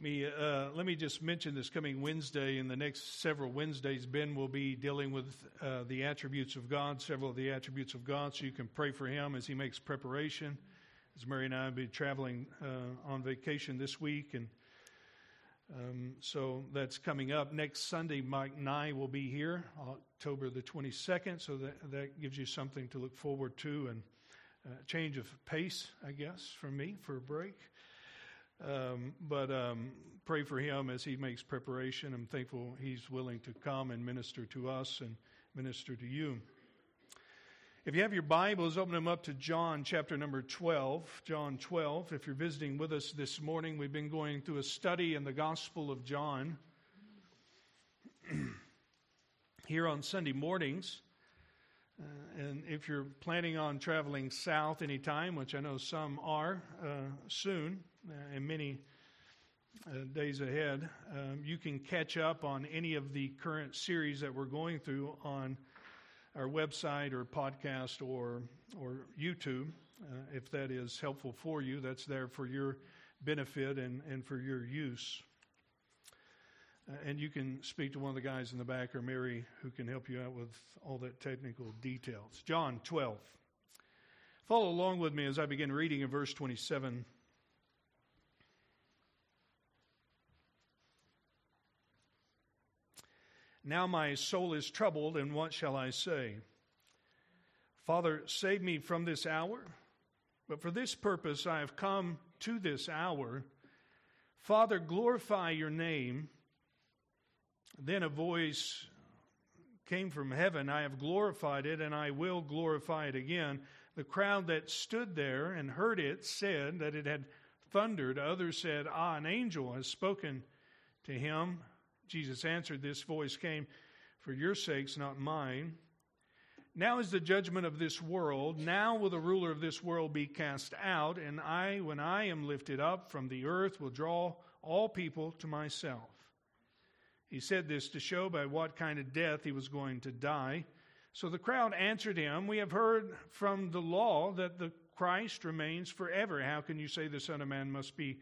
Let me, uh, let me just mention this coming Wednesday and the next several Wednesdays, Ben will be dealing with uh, the attributes of God, several of the attributes of God, so you can pray for him as he makes preparation. As Mary and I will be traveling uh, on vacation this week, and um, so that's coming up. Next Sunday, Mike Nye will be here, October the 22nd, so that, that gives you something to look forward to and a change of pace, I guess, for me for a break. Um, but um, pray for him as he makes preparation. I'm thankful he's willing to come and minister to us and minister to you. If you have your Bibles, open them up to John chapter number 12. John 12. If you're visiting with us this morning, we've been going through a study in the Gospel of John. Here on Sunday mornings, uh, and if you're planning on traveling south anytime, which I know some are uh, soon, and many uh, days ahead, um, you can catch up on any of the current series that we're going through on our website or podcast or or YouTube. Uh, if that is helpful for you, that's there for your benefit and, and for your use. Uh, and you can speak to one of the guys in the back or Mary who can help you out with all that technical details. John 12. Follow along with me as I begin reading in verse 27. Now my soul is troubled, and what shall I say? Father, save me from this hour. But for this purpose I have come to this hour. Father, glorify your name. Then a voice came from heaven I have glorified it, and I will glorify it again. The crowd that stood there and heard it said that it had thundered. Others said, Ah, an angel has spoken to him. Jesus answered, This voice came for your sakes, not mine. Now is the judgment of this world. Now will the ruler of this world be cast out, and I, when I am lifted up from the earth, will draw all people to myself. He said this to show by what kind of death he was going to die. So the crowd answered him, We have heard from the law that the Christ remains forever. How can you say the Son of Man must be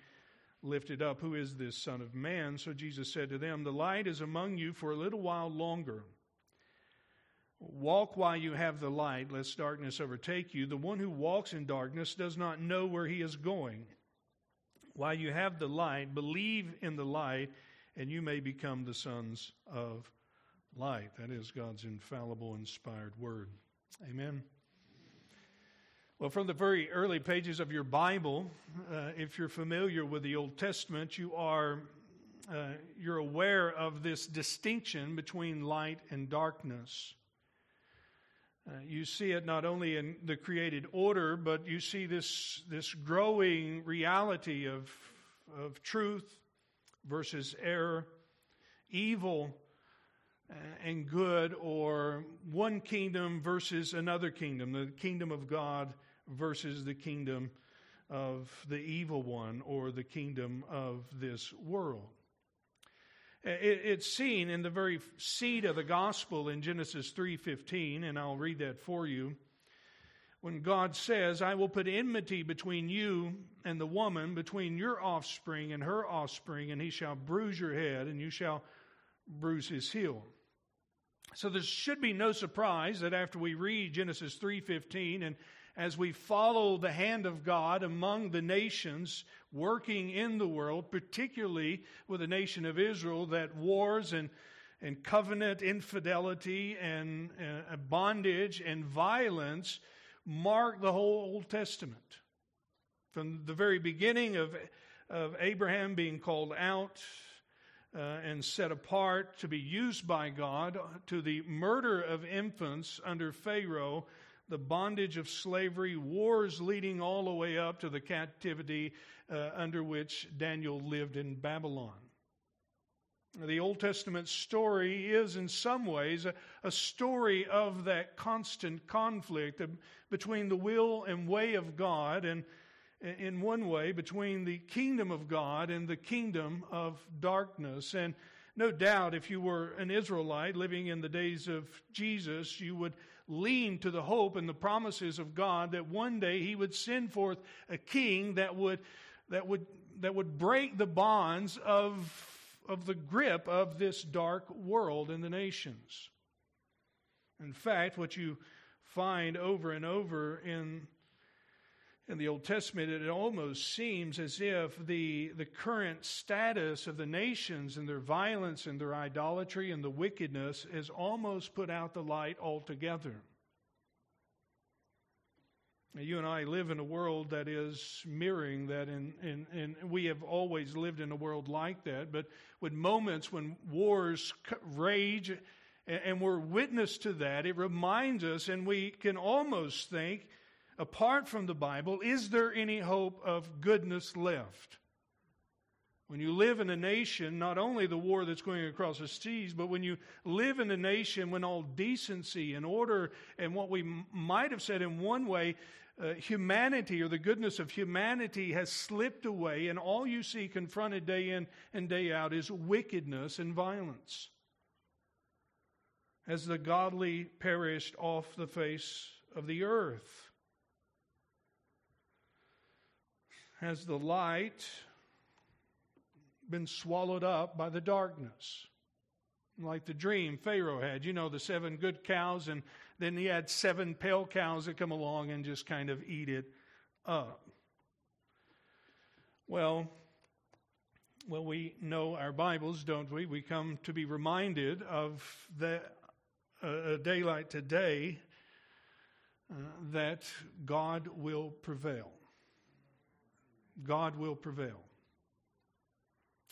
lifted up? Who is this Son of Man? So Jesus said to them, The light is among you for a little while longer. Walk while you have the light, lest darkness overtake you. The one who walks in darkness does not know where he is going. While you have the light, believe in the light and you may become the sons of light. That is God's infallible, inspired word. Amen. Well, from the very early pages of your Bible, uh, if you're familiar with the Old Testament, you are uh, you're aware of this distinction between light and darkness. Uh, you see it not only in the created order, but you see this this growing reality of of truth versus error, evil uh, and good, or one kingdom versus another kingdom, the kingdom of God versus the kingdom of the evil one or the kingdom of this world. It's seen in the very seed of the gospel in Genesis 3:15 and I'll read that for you when God says, I will put enmity between you and the woman, between your offspring and her offspring, and he shall bruise your head, and you shall bruise his heel. So there should be no surprise that after we read Genesis 3:15 and as we follow the hand of God among the nations working in the world, particularly with the nation of Israel, that wars and and covenant infidelity and uh, bondage and violence mark the whole Old Testament. From the very beginning of, of Abraham being called out uh, and set apart to be used by God, to the murder of infants under Pharaoh, the bondage of slavery, wars leading all the way up to the captivity uh, under which Daniel lived in Babylon. The Old Testament story is, in some ways, a, a, story of that constant conflict between the will and way of God, and in one way, between the kingdom of God and the kingdom of darkness. And no doubt, if you were an Israelite living in the days of Jesus, you would lean to the hope and the promises of God that one day He would send forth a king that would, that would that would break the bonds of, of the grip of this dark world in the nations. In fact, what you find over and over in in the Old Testament, it almost seems as if the, the current status of the nations and their violence and their idolatry and the wickedness has almost put out the light altogether. You and I live in a world that is mirroring that, and we have always lived in a world like that. But with moments when wars rage, and, and we're witness to that, it reminds us, and we can almost think, apart from the Bible, is there any hope of goodness left? When you live in a nation, not only the war that's going across the seas, but when you live in a nation when all decency and order and what we m- might have said in one way, uh, humanity or the goodness of humanity has slipped away, and all you see confronted day in and day out is wickedness and violence. As the godly perished off the face of the earth. Has the light been swallowed up by the darkness? Like the dream Pharaoh had, you know, the seven good cows, and then he had seven pale cows that come along and just kind of eat it up. Well, well, we know our Bibles, don't we? We come to be reminded of the, uh, a day today uh, that God will prevail. God will prevail.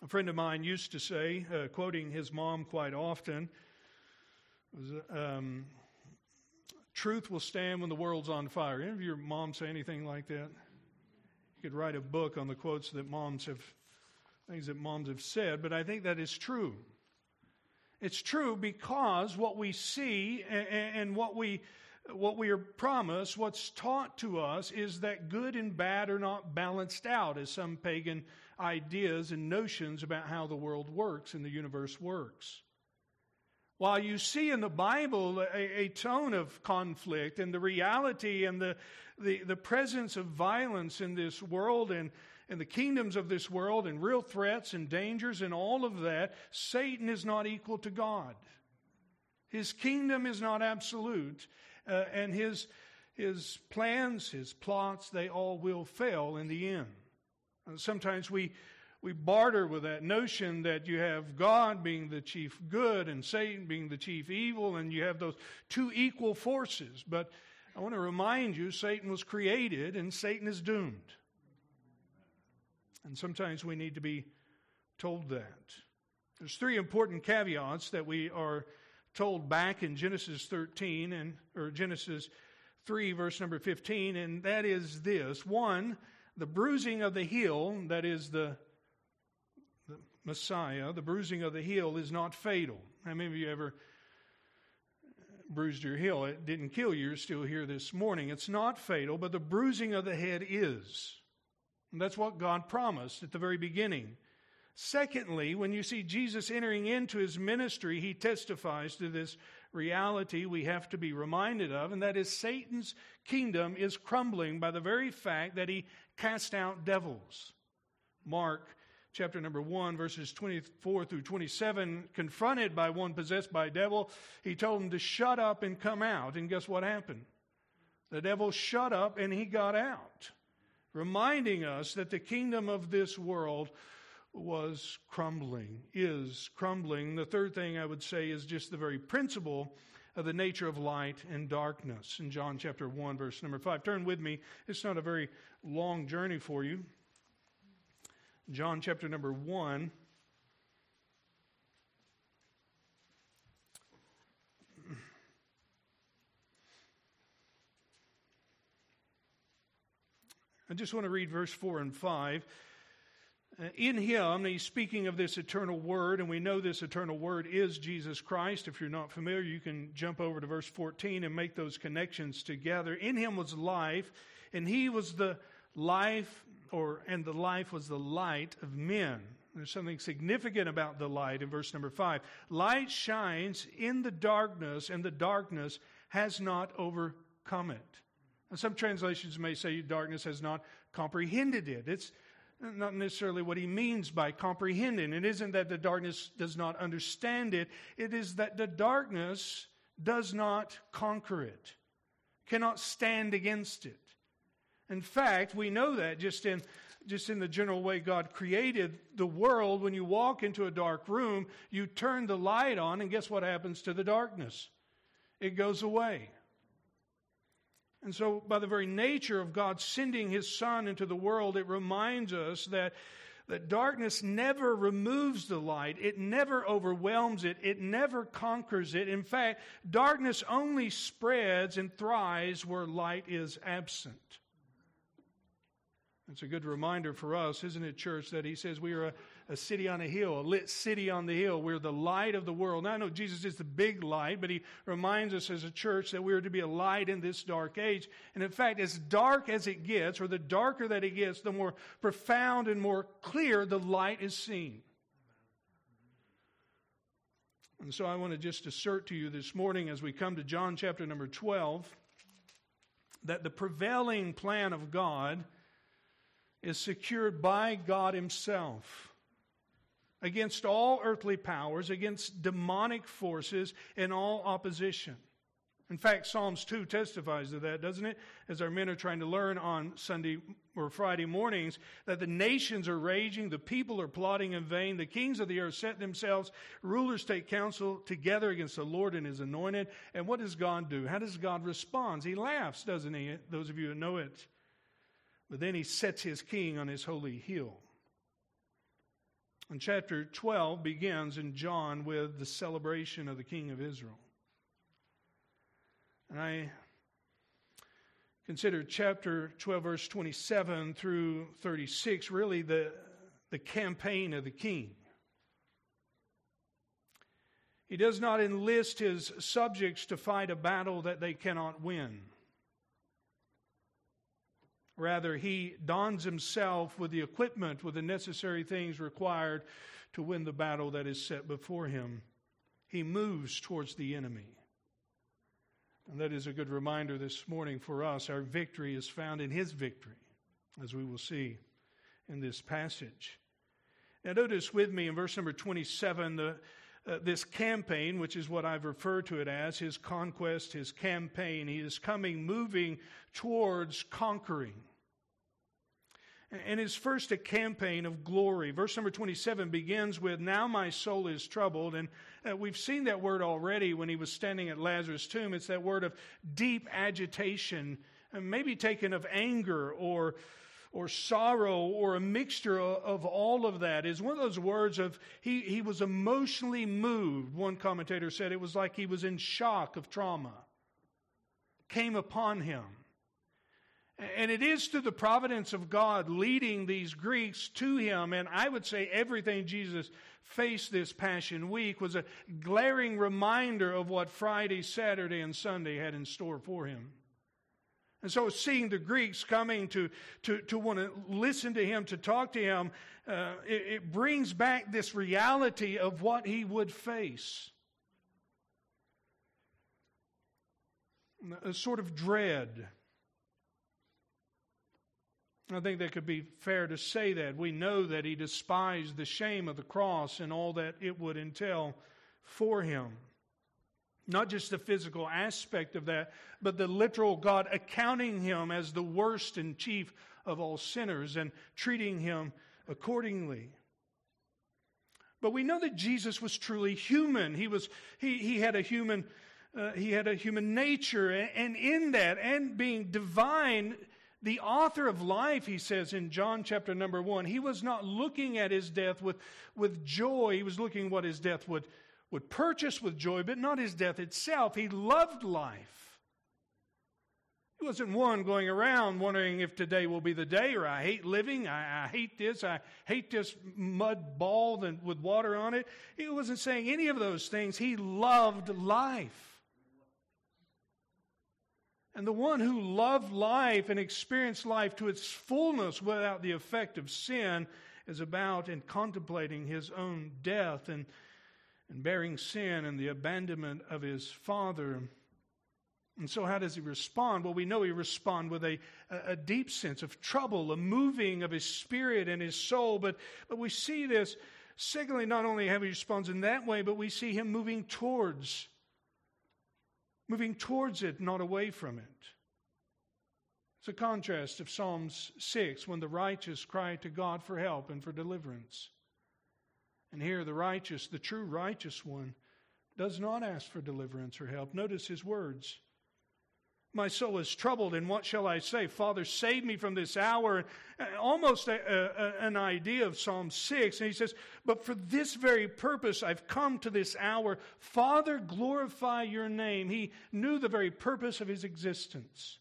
A friend of mine used to say, uh, quoting his mom quite often, was, um, truth will stand when the world's on fire. Any of your moms say anything like that? You could write a book on the quotes that moms have, things that moms have said, but I think that is true. It's true because what we see and, and what we what we are promised, what's taught to us, is that good and bad are not balanced out as some pagan ideas and notions about how the world works and the universe works. While you see in the Bible a, a tone of conflict and the reality and the, the, the, presence of violence in this world and, and the kingdoms of this world and real threats and dangers and all of that, Satan is not equal to God. His kingdom is not absolute uh, and his, his plans, his plots, they all will fail in the end. And sometimes we, we barter with that notion that you have God being the chief good and Satan being the chief evil, and you have those two equal forces. But I want to remind you Satan was created and Satan is doomed. And sometimes we need to be told that. There's three important caveats that we are told back in Genesis 13 and or Genesis 3 verse number 15 and that is this. One the bruising of the heel that is the, the Messiah the bruising of the heel is not fatal. How many of you ever bruised your heel? It didn't kill you. You're still here this morning. It's not fatal but the bruising of the head is. And that's what God promised at the very beginning Secondly, when you see Jesus entering into his ministry, he testifies to this reality we have to be reminded of, and that is Satan's kingdom is crumbling by the very fact that he cast out devils. Mark chapter number 1, verses 24 through 27, confronted by one possessed by a devil, he told him to shut up and come out. And guess what happened? The devil shut up and he got out, reminding us that the kingdom of this world was crumbling, is crumbling. The third thing I would say is just the very principle of the nature of light and darkness in John chapter 1, verse number 5. Turn with me. It's not a very long journey for you. John chapter number 1. I just want to read verse 4 and 5. Uh, in him, he's speaking of this eternal word, and we know this eternal word is Jesus Christ. If you're not familiar, you can jump over to verse 14 and make those connections together. In him was life, and he was the life, or and the life was the light of men. There's something significant about the light in verse number five. Light shines in the darkness, and the darkness has not overcome it. And some translations may say darkness has not comprehended it. It's not necessarily what he means by comprehending. It isn't that the darkness does not understand it, it is that the darkness does not conquer it, cannot stand against it. In fact, we know that just in just in the general way God created the world, when you walk into a dark room, you turn the light on, and guess what happens to the darkness? It goes away. And so, by the very nature of God sending his Son into the world, it reminds us that, that darkness never removes the light, it never overwhelms it, it never conquers it. In fact, darkness only spreads and thrives where light is absent. It's a good reminder for us, isn't it, church, that he says we are a a city on a hill, a lit city on the hill. We're the light of the world. Now, I know Jesus is the big light, but he reminds us as a church that we are to be a light in this dark age. And in fact, as dark as it gets, or the darker that it gets, the more profound and more clear the light is seen. And so I want to just assert to you this morning as we come to John chapter number 12 that the prevailing plan of God is secured by God Himself against all earthly powers, against demonic forces, and all opposition. In fact, Psalms 2 testifies to that, doesn't it? As our men are trying to learn on Sunday or Friday mornings, that the nations are raging, the people are plotting in vain, the kings of the earth set themselves, rulers take counsel together against the Lord and his anointed. And what does God do? How does God respond? He laughs, doesn't he? Those of you who know it. But then he sets his king on his holy hill. And chapter 12 begins in John with the celebration of the King of Israel. And I consider chapter 12, verse 27 through 36 really the, the campaign of the king. He does not enlist his subjects to fight a battle that they cannot win. Rather, he dons himself with the equipment, with the necessary things required to win the battle that is set before him. He moves towards the enemy. And that is a good reminder this morning for us. Our victory is found in his victory, as we will see in this passage. Now, notice with me in verse number 27 the, uh, this campaign, which is what I've referred to it as, his conquest, his campaign. He is coming, moving towards conquering. And it's first a campaign of glory. Verse number 27 begins with, Now my soul is troubled. And uh, we've seen that word already when he was standing at Lazarus' tomb. It's that word of deep agitation, maybe taken of anger or or sorrow or a mixture of all of that is one of those words of he, he was emotionally moved. One commentator said it was like he was in shock of trauma. Came upon him. And it is through the providence of God leading these Greeks to him. And I would say everything Jesus faced this Passion Week was a glaring reminder of what Friday, Saturday, and Sunday had in store for him. And so, seeing the Greeks coming to, to, to want to listen to him, to talk to him, uh, it, it brings back this reality of what he would face. A sort of dread. I think that could be fair to say that. We know that he despised the shame of the cross and all that it would entail for him. Not just the physical aspect of that, but the literal God accounting him as the worst and chief of all sinners and treating him accordingly. But we know that Jesus was truly human. He was he, he had a human uh, he had a human nature and in that and being divine the author of life, he says in John chapter number one, he was not looking at his death with, with joy. He was looking what his death would would purchase with joy, but not his death itself. He loved life. He wasn't one going around wondering if today will be the day, or I hate living, I, I hate this, I hate this mud ball with water on it. He wasn't saying any of those things. He loved life. And the one who loved life and experienced life to its fullness without the effect of sin is about and contemplating his own death and and bearing sin and the abandonment of his father. And so, how does he respond? Well, we know he responds with a, a deep sense of trouble, a moving of his spirit and his soul. But, but we see this, secondly, not only how he responds in that way, but we see him moving towards, moving towards it, not away from it. It's a contrast of Psalms 6 when the righteous cry to God for help and for deliverance. And here, the righteous, the true righteous one, does not ask for deliverance or help. Notice his words. My soul is troubled, and what shall I say? Father, save me from this hour. Almost a, a, an idea of Psalm 6. And he says, But for this very purpose I've come to this hour. Father, glorify your name. He knew the very purpose of his existence.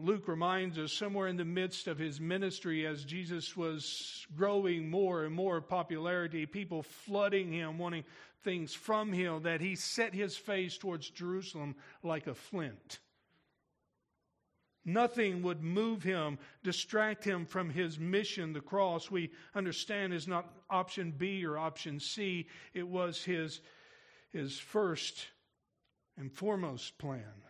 Luke reminds us somewhere in the midst of his ministry as Jesus was growing more and more popularity, people flooding him, wanting things from him, that he set his face towards Jerusalem like a flint. Nothing would move him, distract him from his mission. The cross, we understand, is not option B or option C. It was his, his first and foremost plan.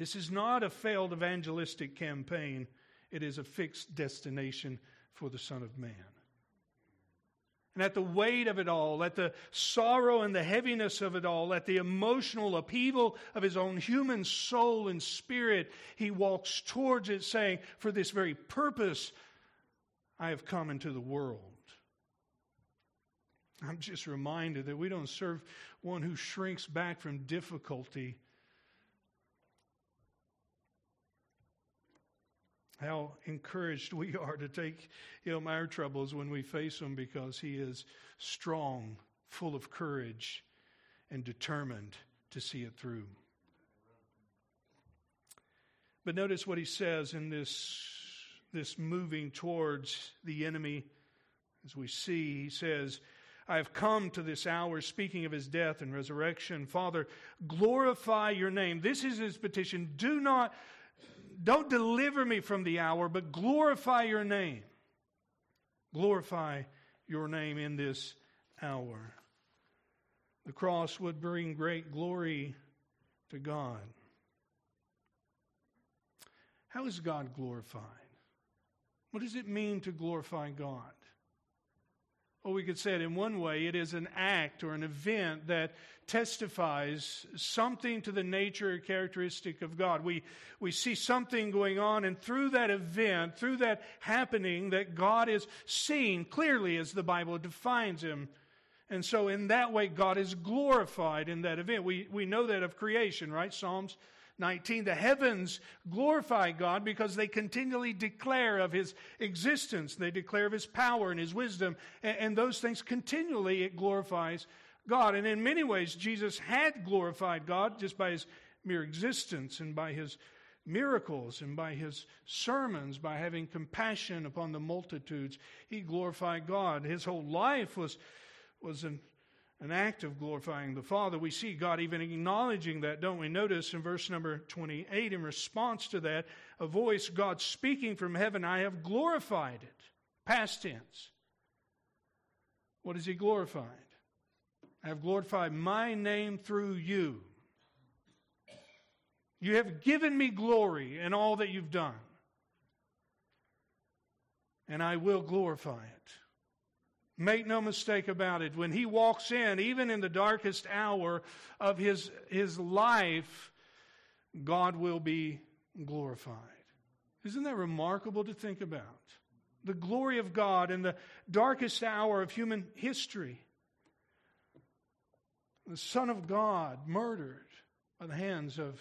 This is not a failed evangelistic campaign, it is a fixed destination for the Son of Man. And at the weight of it all, at the sorrow and the heaviness of it all, at the emotional upheaval of his own human soul and spirit, he walks towards it, saying, For this very purpose I have come into the world. I'm just reminded that we don't serve one who shrinks back from difficulty how encouraged we are to take him our troubles when we face them because he is strong, full of courage, and determined to see it through. But notice what he says in this, this moving towards the enemy. As we see, he says, I have come to this hour speaking of his death and resurrection. Father, glorify your name. This is his petition. Do not don't deliver me from the hour, but glorify your name. Glorify your name in this hour. The cross would bring great glory to God. How is God glorified? What does it mean to glorify God? Well, we could say it in one way it is an act or an event that testifies something to the nature or characteristic of God. We, we see something going on, and through that event, through that happening, that God is seen clearly as the Bible defines Him. And so, in that way, God is glorified in that event. We, we know that of creation, right? Psalms 19, the heavens glorify God because they continually declare of his existence. They declare of his power and his wisdom. And, and, those things continually, it glorifies God. And in many ways, Jesus had glorified God just by his mere existence and by his miracles and by his sermons, by having compassion upon the multitudes. He glorified God. His whole life was, was an an act of glorifying the Father. We see God even acknowledging that, don't we? Notice in verse number 28, in response to that, a voice, God speaking from heaven, I have glorified it. Past tense. What is He glorified? I have glorified my name through you. You have given me glory in all that you've done. And I will glorify it. Make no mistake about it. When he walks in, even in the darkest hour of his, his life, God will be glorified. Isn't that remarkable to think about? The glory of God in the darkest hour of human history. The Son of God murdered by the hands of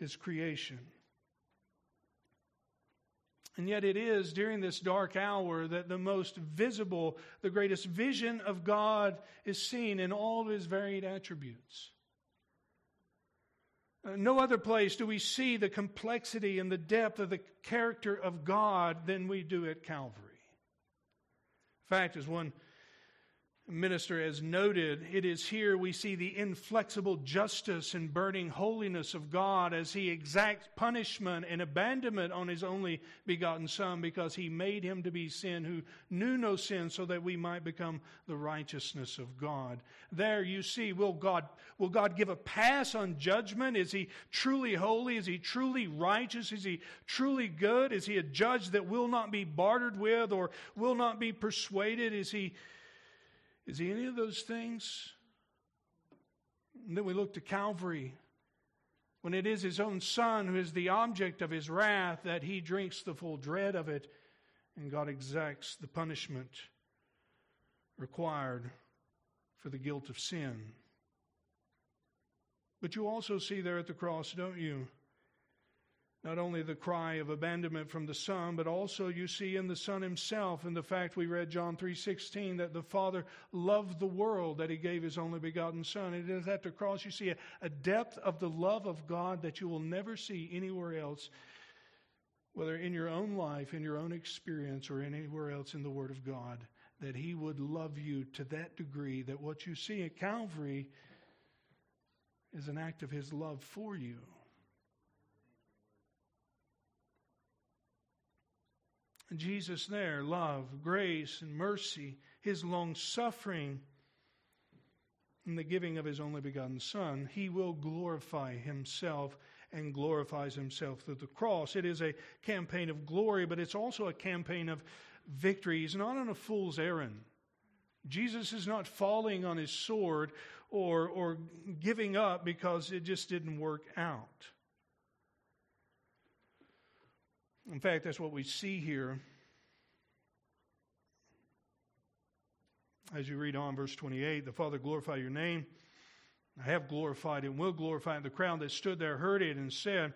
his creation. And yet, it is during this dark hour that the most visible, the greatest vision of God is seen in all of his varied attributes. Uh, no other place do we see the complexity and the depth of the character of God than we do at Calvary. In fact, as one minister has noted, it is here we see the inflexible justice and burning holiness of God as he exacts punishment and abandonment on his only begotten Son because he made him to be sin who knew no sin so that we might become the righteousness of God. There you see, will God, will God give a pass on judgment? Is he truly holy? Is he truly righteous? Is he truly good? Is he a judge that will not be bartered with or will not be persuaded? Is he is he any of those things? And then we look to Calvary when it is his own son who is the object of his wrath that he drinks the full dread of it and God exacts the punishment required for the guilt of sin. But you also see there at the cross, don't you? Not only the cry of abandonment from the son but also you see in the son himself in the fact we read john 3.16 that the father loved the world that he gave his only begotten son. It is at the cross you see a, a depth of the love of god that you will never see anywhere else whether in your own life in your own experience or anywhere else in the word of god that he would love you to that degree that what you see at calvary is an act of his love for you Jesus there, love, grace, and mercy, his long suffering, and the giving of his only begotten Son, he will glorify himself and glorifies himself through the cross. It is a campaign of glory, but it's also a campaign of victory. He's not on a fool's errand. Jesus is not falling on his sword or, or giving up because it just didn't work out. In fact, that's what we see here. As you read on, verse 28, the Father glorify your name. I have glorified and will glorify. The crowd that stood there heard it and said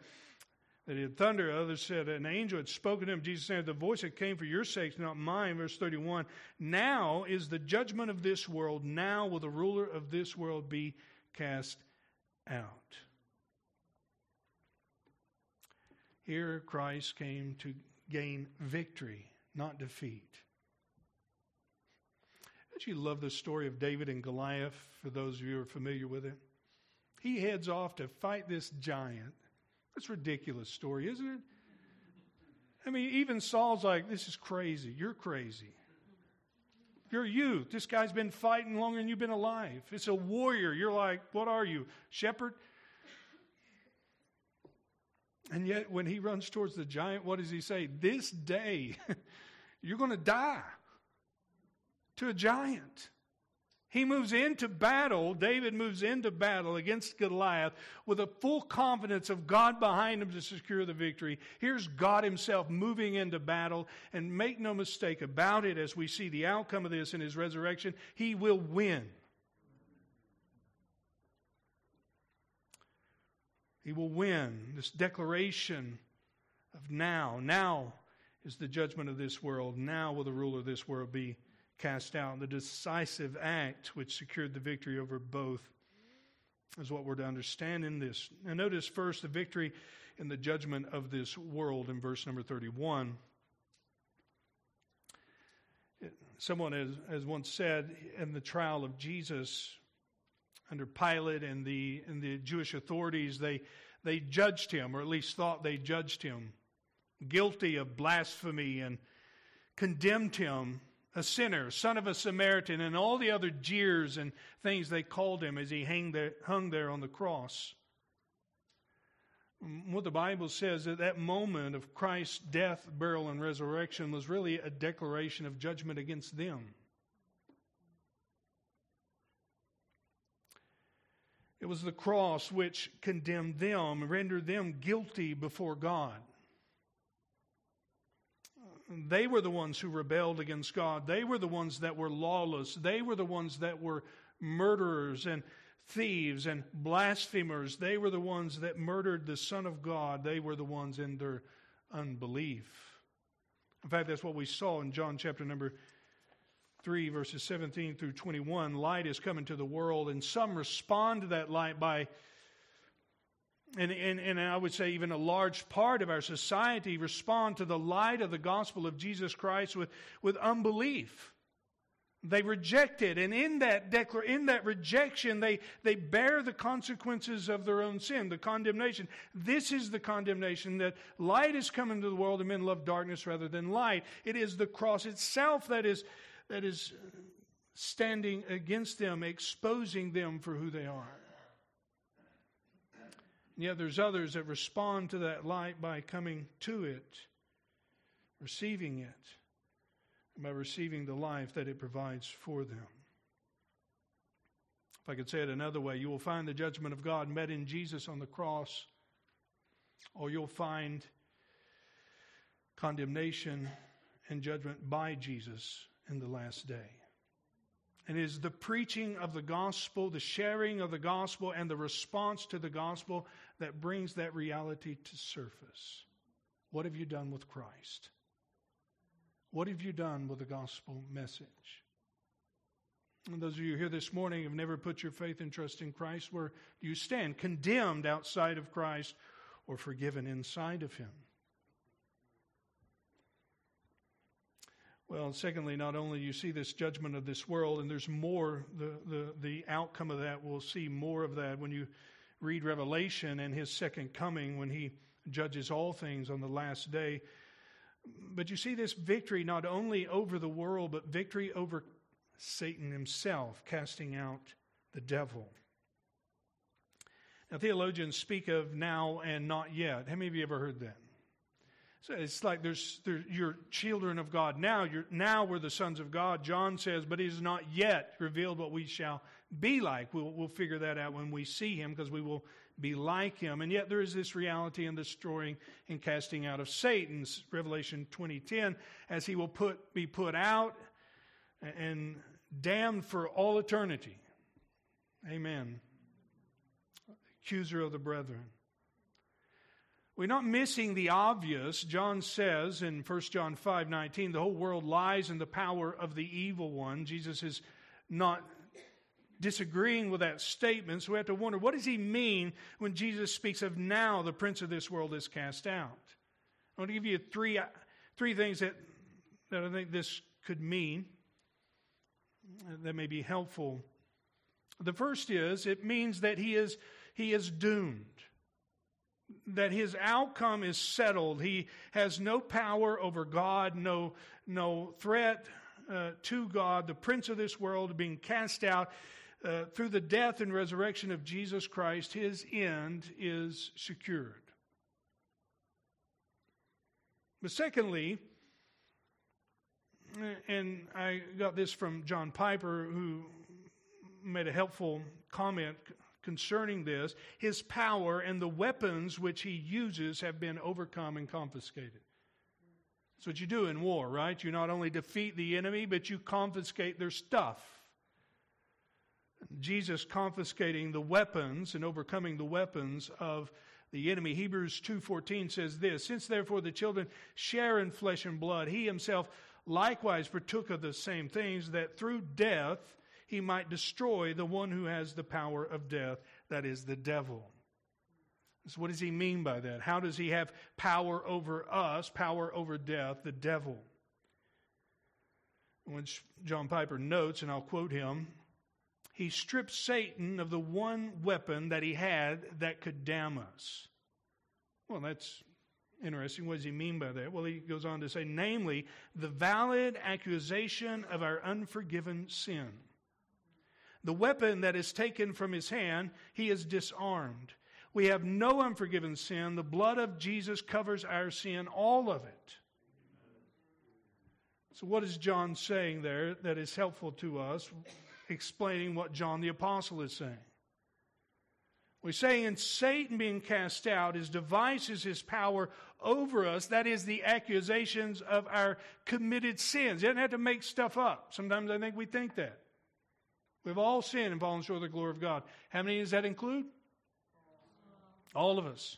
that it had thundered. Others said an angel had spoken to him. Jesus said, The voice that came for your sakes, not mine. Verse 31. Now is the judgment of this world. Now will the ruler of this world be cast out. Here, Christ came to gain victory, not defeat. Don't you love the story of David and Goliath, for those of you who are familiar with it? He heads off to fight this giant. That's a ridiculous story, isn't it? I mean, even Saul's like, this is crazy. You're crazy. You're youth. This guy's been fighting longer than you've been alive. It's a warrior. You're like, what are you? Shepherd? And yet, when he runs towards the giant, what does he say? This day, you're going to die to a giant. He moves into battle, David moves into battle against Goliath with a full confidence of God behind him to secure the victory. Here's God Himself moving into battle, and make no mistake about it as we see the outcome of this in His resurrection, He will win. He will win. This declaration of now. Now is the judgment of this world. Now will the ruler of this world be cast out. The decisive act which secured the victory over both is what we're to understand in this. Now, notice first the victory in the judgment of this world in verse number 31. Someone has, has once said in the trial of Jesus, under Pilate and the, and the Jewish authorities, they, they judged him, or at least thought they judged him, guilty of blasphemy and condemned him, a sinner, son of a Samaritan, and all the other jeers and things they called him as he there, hung there on the cross. Mm, what the Bible says at that moment of Christ's death, burial, and resurrection was really a declaration of judgment against them. It was the cross which condemned them, rendered them guilty before God. They were the ones who rebelled against God. They were the ones that were lawless. They were the ones that were murderers and thieves and blasphemers. They were the ones that murdered the Son of God. They were the ones in their unbelief. In fact, that's what we saw in John chapter number 3, verses 17 through 21, light is coming to the world, and some respond to that light by, and, and, and I would say even a large part of our society respond to the light of the gospel of Jesus Christ with, with unbelief. They reject it, and in that declar- in that rejection, they, they bear the consequences of their own sin, the condemnation. This is the condemnation that light is coming to the world, and men love darkness rather than light. It is the cross itself that is that is standing against them, exposing them for who they are. And yet there's others that respond to that light by coming to it, receiving it by receiving the life that it provides for them. If I could say it another way, you will find the judgment of God met in Jesus on the cross, or you'll find condemnation and judgment by Jesus in the last day. And it is the preaching of the gospel, the sharing of the gospel, and the response to the gospel that brings that reality to surface. What have you done with Christ? What have you done with the gospel message? And those of you here this morning have never put your faith and trust in Christ, where do you stand? Condemned outside of Christ or forgiven inside of Him? Well, and secondly, not only you see this judgment of this world, and there's more, the, the, the outcome of that, we'll see more of that when you read Revelation and his second coming, when he judges all things on the last day. But you see this victory not only over the world, but victory over Satan himself, casting out the devil. Now, theologians speak of now and not yet. How many of you ever heard that? It's like there's, there's you're children of God now. You're, now we're the sons of God. John says, but it is not yet revealed what we shall be like. We'll, we'll figure that out when we see him because we will be like him. And yet there is this reality in destroying and casting out of Satan's Revelation 20:10, as he will put be put out and damned for all eternity. Amen. Accuser of the brethren. We're not missing the obvious. John says in 1 John 5 19, the whole world lies in the power of the evil one. Jesus is not disagreeing with that statement. So we have to wonder what does he mean when Jesus speaks of now the prince of this world is cast out? I want to give you three, three things that, that I think this could mean that may be helpful. The first is it means that he is, he is doomed. That his outcome is settled. He has no power over God, no, no threat uh, to God. The prince of this world being cast out uh, through the death and resurrection of Jesus Christ, his end is secured. But secondly, and I got this from John Piper, who made a helpful comment concerning this his power and the weapons which he uses have been overcome and confiscated. That's what you do in war, right? You not only defeat the enemy, but you confiscate their stuff. Jesus confiscating the weapons and overcoming the weapons of the enemy. Hebrews 2:14 says this, since therefore the children share in flesh and blood, he himself likewise partook of the same things that through death he might destroy the one who has the power of death, that is the devil. So what does he mean by that? How does he have power over us, power over death, the devil? Which John Piper notes, and I'll quote him he stripped Satan of the one weapon that he had that could damn us. Well, that's interesting. What does he mean by that? Well, he goes on to say, namely, the valid accusation of our unforgiven sin. The weapon that is taken from his hand, he is disarmed. We have no unforgiven sin. The blood of Jesus covers our sin, all of it. So, what is John saying there that is helpful to us? explaining what John the Apostle is saying. We're saying in Satan being cast out, his devices, his power over us, that is the accusations of our committed sins. He doesn't have to make stuff up. Sometimes I think we think that. We've all sinned and fallen short of the glory of God. How many does that include? All of us.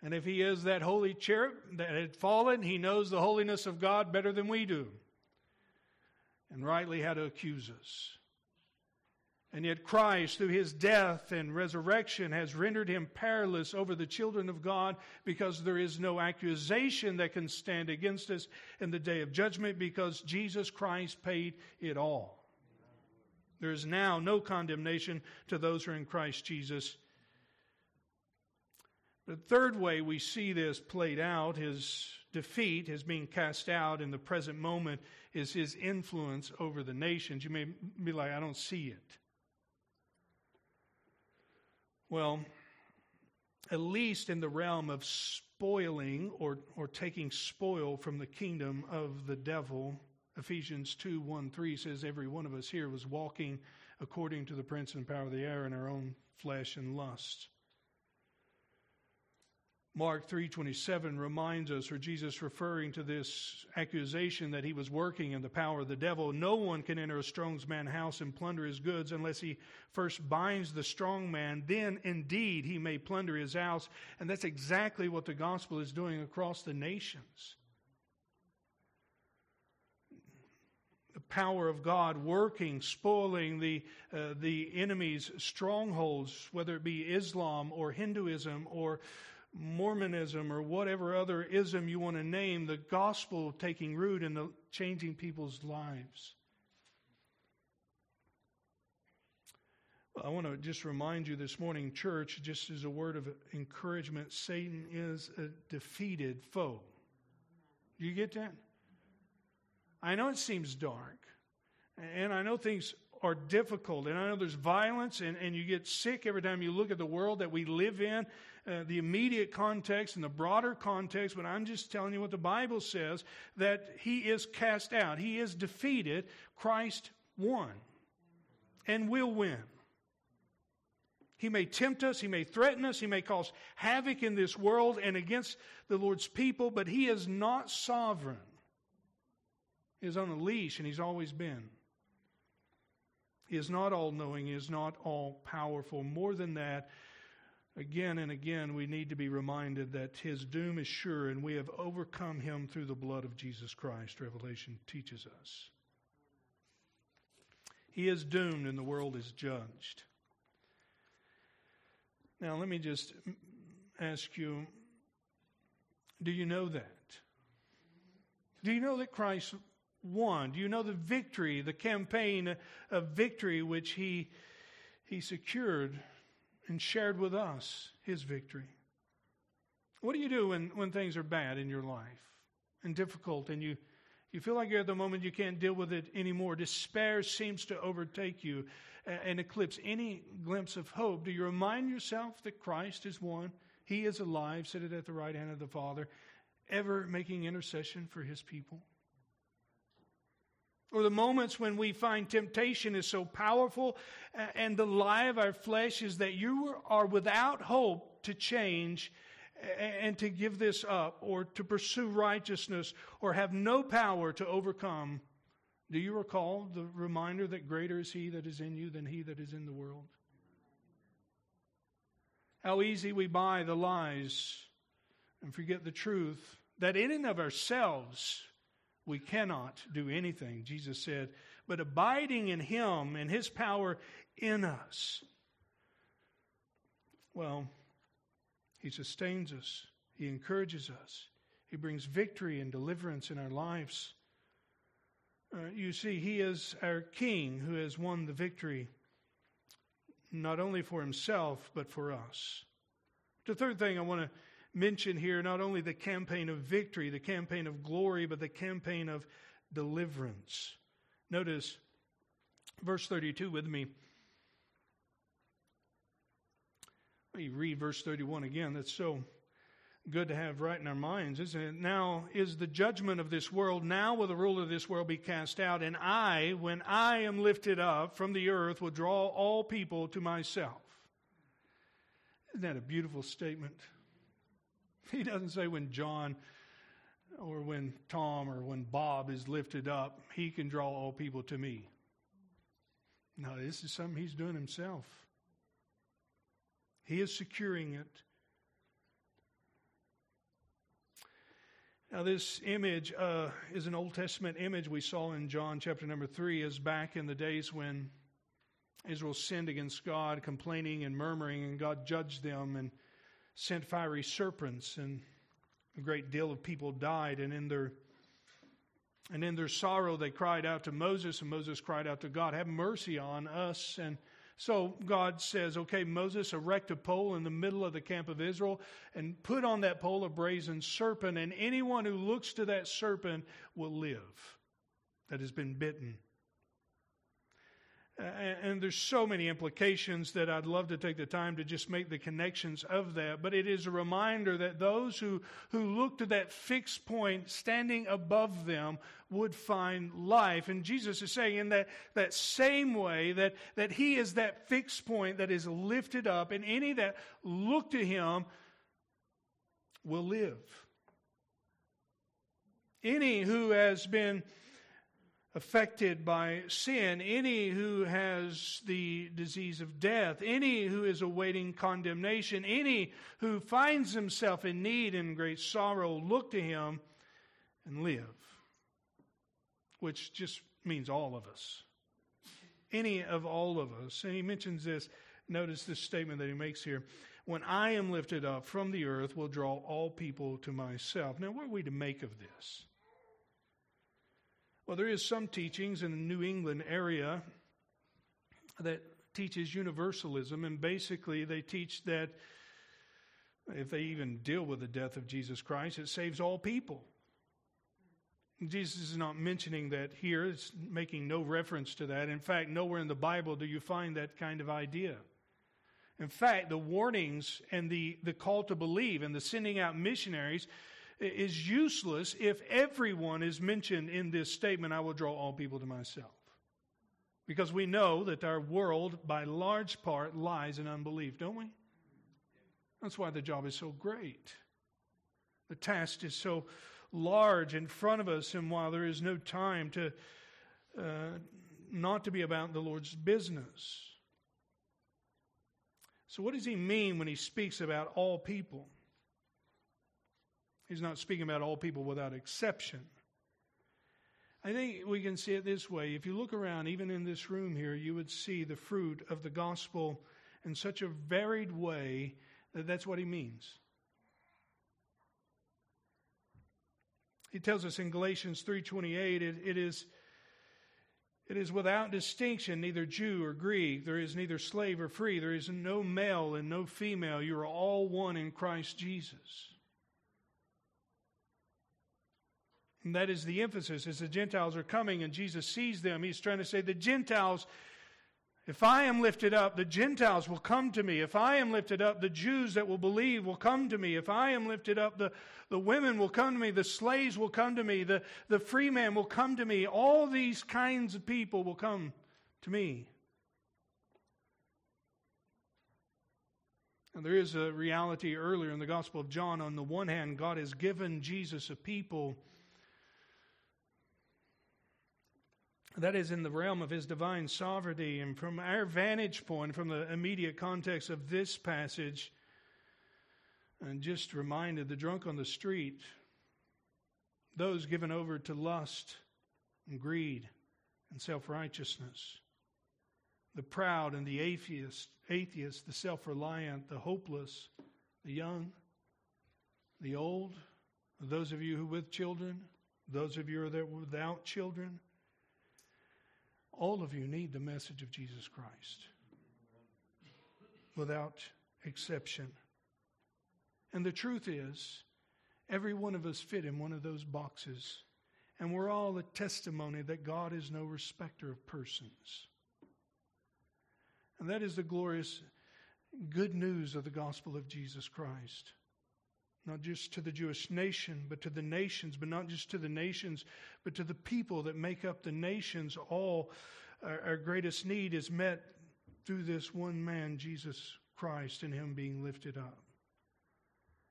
And if he is that holy cherub that had fallen, he knows the holiness of God better than we do and rightly how to accuse us. And yet, Christ, through his death and resurrection, has rendered him powerless over the children of God because there is no accusation that can stand against us in the day of judgment because Jesus Christ paid it all. There is now no condemnation to those who are in Christ Jesus. The third way we see this played out, his defeat, his being cast out in the present moment, is his influence over the nations. You may be like, I don't see it. Well, at least in the realm of spoiling or, or taking spoil from the kingdom of the devil, Ephesians 2 1 3 says, Every one of us here was walking according to the prince and power of the air in our own flesh and lusts. Mark 3:27 reminds us or Jesus referring to this accusation that he was working in the power of the devil. No one can enter a strong man's house and plunder his goods unless he first binds the strong man. Then indeed he may plunder his house. And that's exactly what the gospel is doing across the nations power of God working, spoiling the, uh, the enemy's strongholds, whether it be Islam or Hinduism or Mormonism or whatever other ism you want to name, the gospel taking root and changing people's lives. I want to just remind you this morning, church, just as a word of encouragement, Satan is a defeated foe. Do you get that? I know it seems dark, and I know things are difficult, and I know there's violence, and, and you get sick every time you look at the world that we live in uh, the immediate context and the broader context, but I'm just telling you what the Bible says that he is cast out, he is defeated. Christ won and will win. He may tempt us, he may threaten us, he may cause havoc in this world and against the Lord's people, but he is not sovereign. Is on a leash, and he's always been. He is not all knowing, he is not all powerful. More than that, Again and again, we need to be reminded that his doom is sure and we have overcome him through the blood of Jesus Christ, Revelation teaches us. He is doomed and the world is judged. Now, let me just ask you do you know that? Do you know that Christ won? Do you know the victory, the campaign of victory which he, he secured and shared with us his victory. What do you do when, when things are bad in your life and difficult and you, you feel like you're at the moment you can't deal with it anymore? Despair seems to overtake you and eclipse any glimpse of hope. Do you remind yourself that Christ is one? He is alive, seated at the right hand of the Father, ever making intercession for his people? Or the moments when we find temptation is so powerful and the lie of our flesh is that you are without hope to change and to give this up or to pursue righteousness or have no power to overcome. Do you recall the reminder that greater is he that is in you than he that is in the world? How easy we buy the lies and forget the truth that in and of ourselves we cannot do anything, Jesus said, but abiding in Him and His power in us. Well, He sustains us, He encourages us, He brings victory and deliverance in our lives. Uh, you see, He is our King who has won the victory, not only for Himself, but for us. The third thing I want to mention here not only the campaign of victory, the campaign of glory, but the campaign of deliverance. Notice verse 32 with me. Let me read verse 31 again. That's so good to have right in our minds, isn't it? Now is the judgment of this world. Now will the ruler of this world be cast out. And I, when I am lifted up from the earth, will draw all people to myself. Isn't that a beautiful statement? He doesn't say when John or when Tom or when Bob is lifted up, he can draw all people to me. No, this is something he's doing himself. He is securing it. Now, this image uh, is an Old Testament image we saw in John chapter number 3, is back in the days when Israel sinned against God, complaining and murmuring, and God judged them and sent fiery serpents, and a great deal of people died. And in their and in their sorrow, they cried out to Moses, and Moses cried out to God, Have mercy on us. And so God says, Okay, Moses, erect a pole in the middle of the camp of Israel and put on that pole a brazen serpent, and anyone who looks to that serpent will live that has been bitten. And there's so many implications that I'd love to take the time to just make the connections of that. But it is a reminder that those who, who look to that fixed point standing above them would find life. And Jesus is saying in that, that same way that, that He is that fixed point that is lifted up, and any that look to Him will live. Any who has been affected by sin, any who has the disease of death, any who is awaiting condemnation, any who finds himself in need and great sorrow, look to him and live. Which just means all of us. Any of all of us. And he mentions this. Notice this statement that he makes here. When I am lifted up from the earth, will draw all people to myself. Now, what are we to make of this? Well, there is some teachings in the New England area that teaches universalism, and basically they teach that if they even deal with the death of Jesus Christ, it saves all people. Jesus is not mentioning that here. It's making no reference to that. In fact, nowhere in the Bible do you find that kind of idea. In fact, the warnings and the, the call to believe and the sending out missionaries is useless if everyone is mentioned in this statement, I will draw all people to myself. Because we know that our world, by large part, lies in unbelief, don't we? That's why the job is so great. The task is so large in front of us, and while there is no time to uh, not to be about the Lord's business. So, what does he mean when he speaks about all people? He's not speaking about all people without exception. I think we can see it this way. If you look around, even in this room here, you would see the fruit of the gospel in such a varied way that that's what he means. He tells us in Galatians 3:28 it, it is it is without distinction neither Jew or Greek there is neither slave or free there is no male and no female you are all one in Christ Jesus. And that is the emphasis as the Gentiles are coming and Jesus sees them. He's trying to say, The Gentiles, if I am lifted up, the Gentiles will come to me. If I am lifted up, the Jews that will believe will come to me. If I am lifted up, the, the women will come to me. The slaves will come to me. The, the free man will come to me. All these kinds of people will come to me. And there is a reality earlier in the Gospel of John. On the one hand, God has given Jesus a people That is in the realm of his divine sovereignty. And from our vantage point, from the immediate context of this passage, and just reminded the drunk on the street, those given over to lust and greed and self righteousness, the proud and the atheist, atheist, the self reliant, the hopeless, the young, the old, those of you who with children, those of you who are without children all of you need the message of Jesus Christ without exception. And the truth is, every one of us fit in one of those boxes. And we're all a testimony that God is no respecter of persons. And that is the glorious good news of the gospel of Jesus Christ not just to the Jewish nation, but to the nations, but not just to the nations, but to the people that make up the nations. All our, our greatest need is met through this one man, Jesus Christ, and Him being lifted up.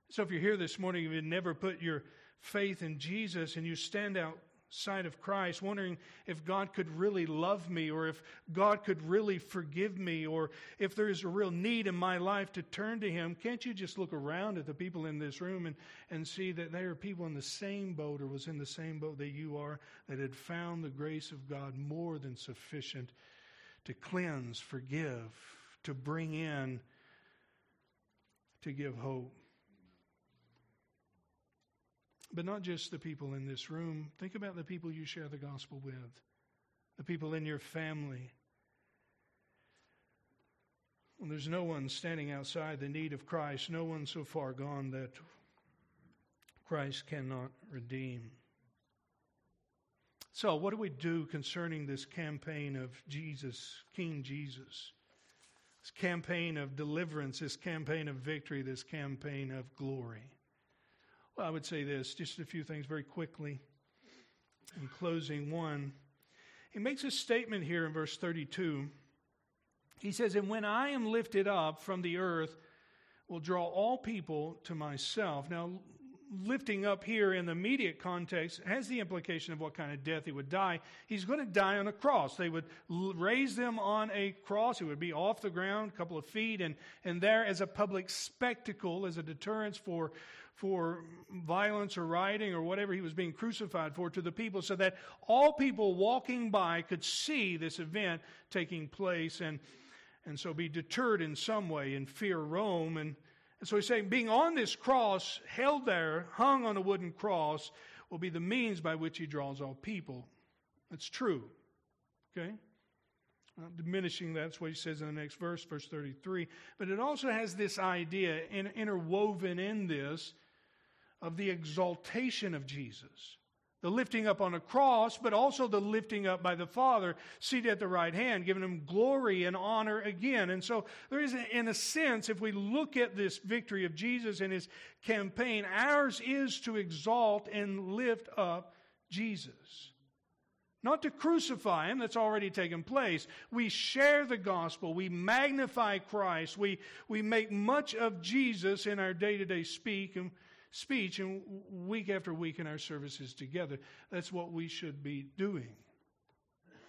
So if you're here this morning and you've never put your faith in Jesus and you stand out side of Christ, wondering if God could really love me or if God could really forgive me or if there is a real need in my life to turn to Him, can't you just look around at the people in this room and, and see that there are people in the same boat or was in the same boat that you are that had found the grace of God more than sufficient to cleanse, forgive, to bring in, to give hope. But not just the people in this room. Think about the people you share the gospel with, the people in your family. There's no one standing outside the need of Christ, no one so far gone that Christ cannot redeem. So, what do we do concerning this campaign of Jesus, King Jesus? This campaign of deliverance, this campaign of victory, this campaign of glory. Well, I would say this, just a few things very quickly. In closing, one, he makes a statement here in verse 32. He says, And when I am lifted up from the earth, will draw all people to myself. Now, lifting up here in the immediate context has the implication of what kind of death he would die. He's going to die on a cross. They would raise them on a cross. It would be off the ground, a couple of feet, and, and there as a public spectacle, as a deterrence for, for violence or rioting or whatever he was being crucified for to the people, so that all people walking by could see this event taking place and, and so be deterred in some way and fear Rome and and so he's saying, being on this cross, held there, hung on a wooden cross, will be the means by which he draws all people. That's true. Okay? Not diminishing that. That's what he says in the next verse, verse 33. But it also has this idea in, interwoven in this of the exaltation of Jesus the lifting up on a cross, but also the lifting up by the Father, seated at the right hand, giving him glory and honor again. And so there is, in a sense, if we look at this victory of Jesus and his campaign, ours is to exalt and lift up Jesus. Not to crucify him, that's already taken place. We share the gospel. We magnify Christ. We, we make much of Jesus in our day to day speak. And speech and week after week in our services together. That's what we should be doing.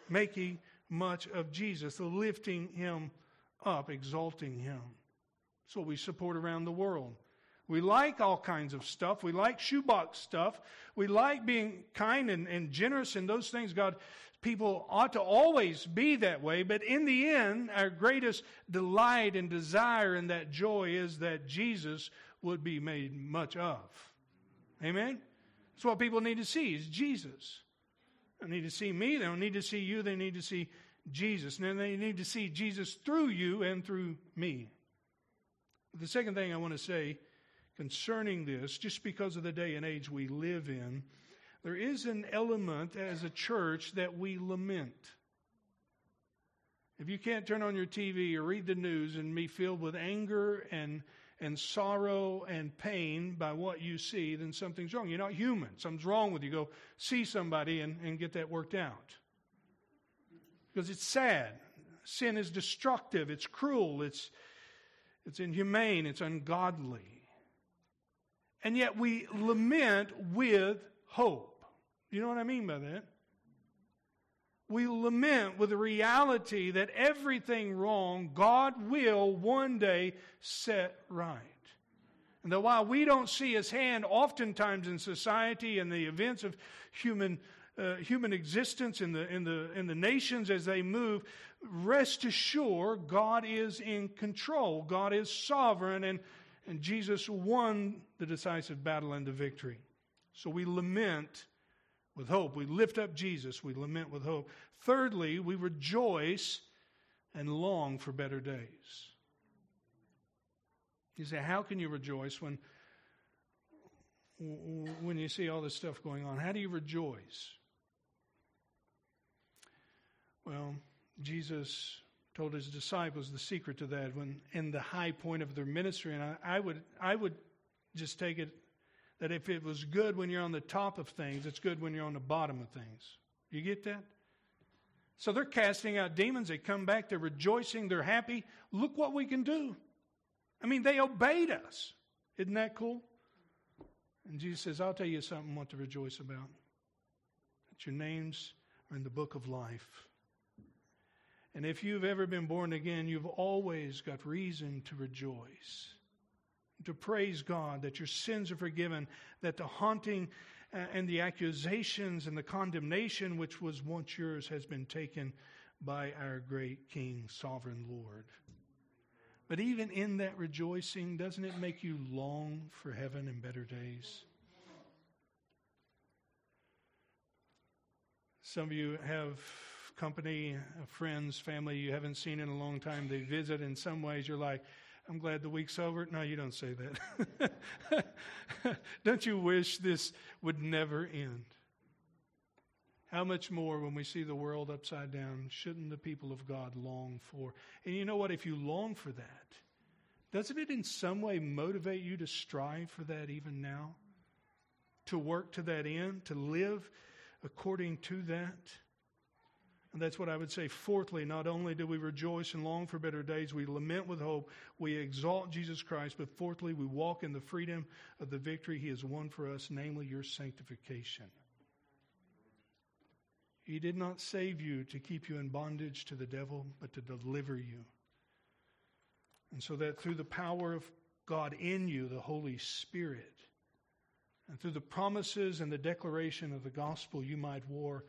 Making much of Jesus, lifting him up, exalting him. That's what we support around the world. We like all kinds of stuff. We like shoebox stuff. We like being kind and, and generous and those things. God, people ought to always be that way. But in the end, our greatest delight and desire and that joy is that Jesus would be made much of. Amen? That's what people need to see is Jesus. They need to see me. They don't need to see you. They need to see Jesus. And they need to see Jesus through you and through me. The second thing I want to say concerning this, just because of the day and age we live in, there is an element as a church that we lament. If you can't turn on your TV or read the news and be filled with anger and and sorrow and pain by what you see, then something's wrong. You're not human. Something's wrong with you. Go see somebody and, and get that worked out. Because it's sad. Sin is destructive, it's cruel, it's, it's inhumane, it's ungodly. And yet we lament with hope. You know what I mean by that? We lament with the reality that everything wrong, God will one day set right. And that while we don't see his hand oftentimes in society and the events of human, uh, human existence in the, in, the, in the nations as they move, rest assured God is in control. God is sovereign, and, and Jesus won the decisive battle and the victory. So we lament with hope. We lift up Jesus. We lament with hope. Thirdly, we rejoice and long for better days. You say, how can you rejoice when, when you see all this stuff going on? How do you rejoice? Well, Jesus told his disciples the secret to that when in the high point of their ministry, and I, I would I would just take it that if it was good when you're on the top of things, it's good when you're on the bottom of things. You get that? So they're casting out demons. They come back, they're rejoicing, they're happy. Look what we can do. I mean, they obeyed us. Isn't that cool? And Jesus says, I'll tell you something what to rejoice about. That your names are in the book of life. And if you've ever been born again, you've always got reason to rejoice to praise God that your sins are forgiven, that the haunting uh, and the accusations and the condemnation which was once yours has been taken by our great King, sovereign Lord. But even in that rejoicing, doesn't it make you long for heaven and better days? Some of you have company, uh, friends, family you haven't seen in a long time. They visit in some ways. You're like, I'm glad the week's over. No, you don't say that. don't you wish this would never end? How much more when we see the world upside down shouldn't the people of God long for? And you know what? If you long for that, doesn't it in some way motivate you to strive for that even now? To work to that end, to live according to that? And that's what I would say. Fourthly, not only do we rejoice and long for better days, we lament with hope, we exalt Jesus Christ, but fourthly, we walk in the freedom of the victory he has won for us, namely your sanctification. He did not save you to keep you in bondage to the devil, but to deliver you. And so that through the power of God in you, the Holy Spirit, and through the promises and the declaration of the gospel, you might war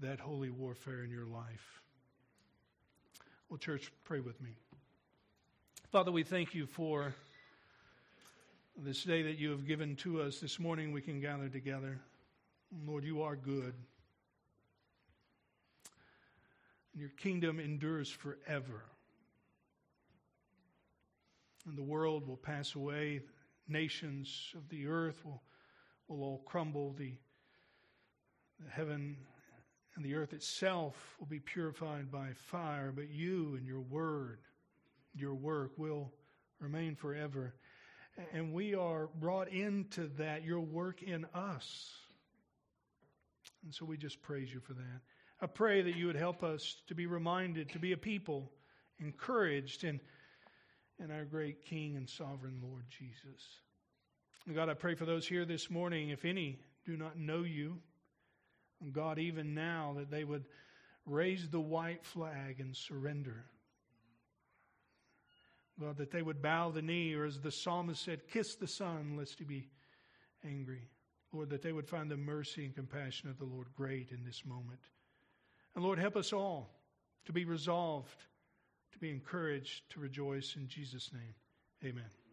that holy warfare in your life. Well, church, pray with me. Father, we thank you for this day that you have given to us. This morning we can gather together. Lord, you are good and your kingdom endures forever. And the world will pass away, nations of the earth will, will all crumble, the, the heaven and the earth itself will be purified by fire, but you and your word, your work will remain forever. And we are brought into that, your work in us. And so we just praise you for that. I pray that you would help us to be reminded to be a people encouraged in, in our great King and sovereign Lord Jesus. God, I pray for those here this morning, if any do not know you, God, even now, that they would raise the white flag and surrender. God, that they would bow the knee, or as the psalmist said, kiss the Son, lest he be angry. Lord, that they would find the mercy and compassion of the Lord great in this moment. And Lord, help us all to be resolved, to be encouraged, to rejoice in Jesus' name. Amen.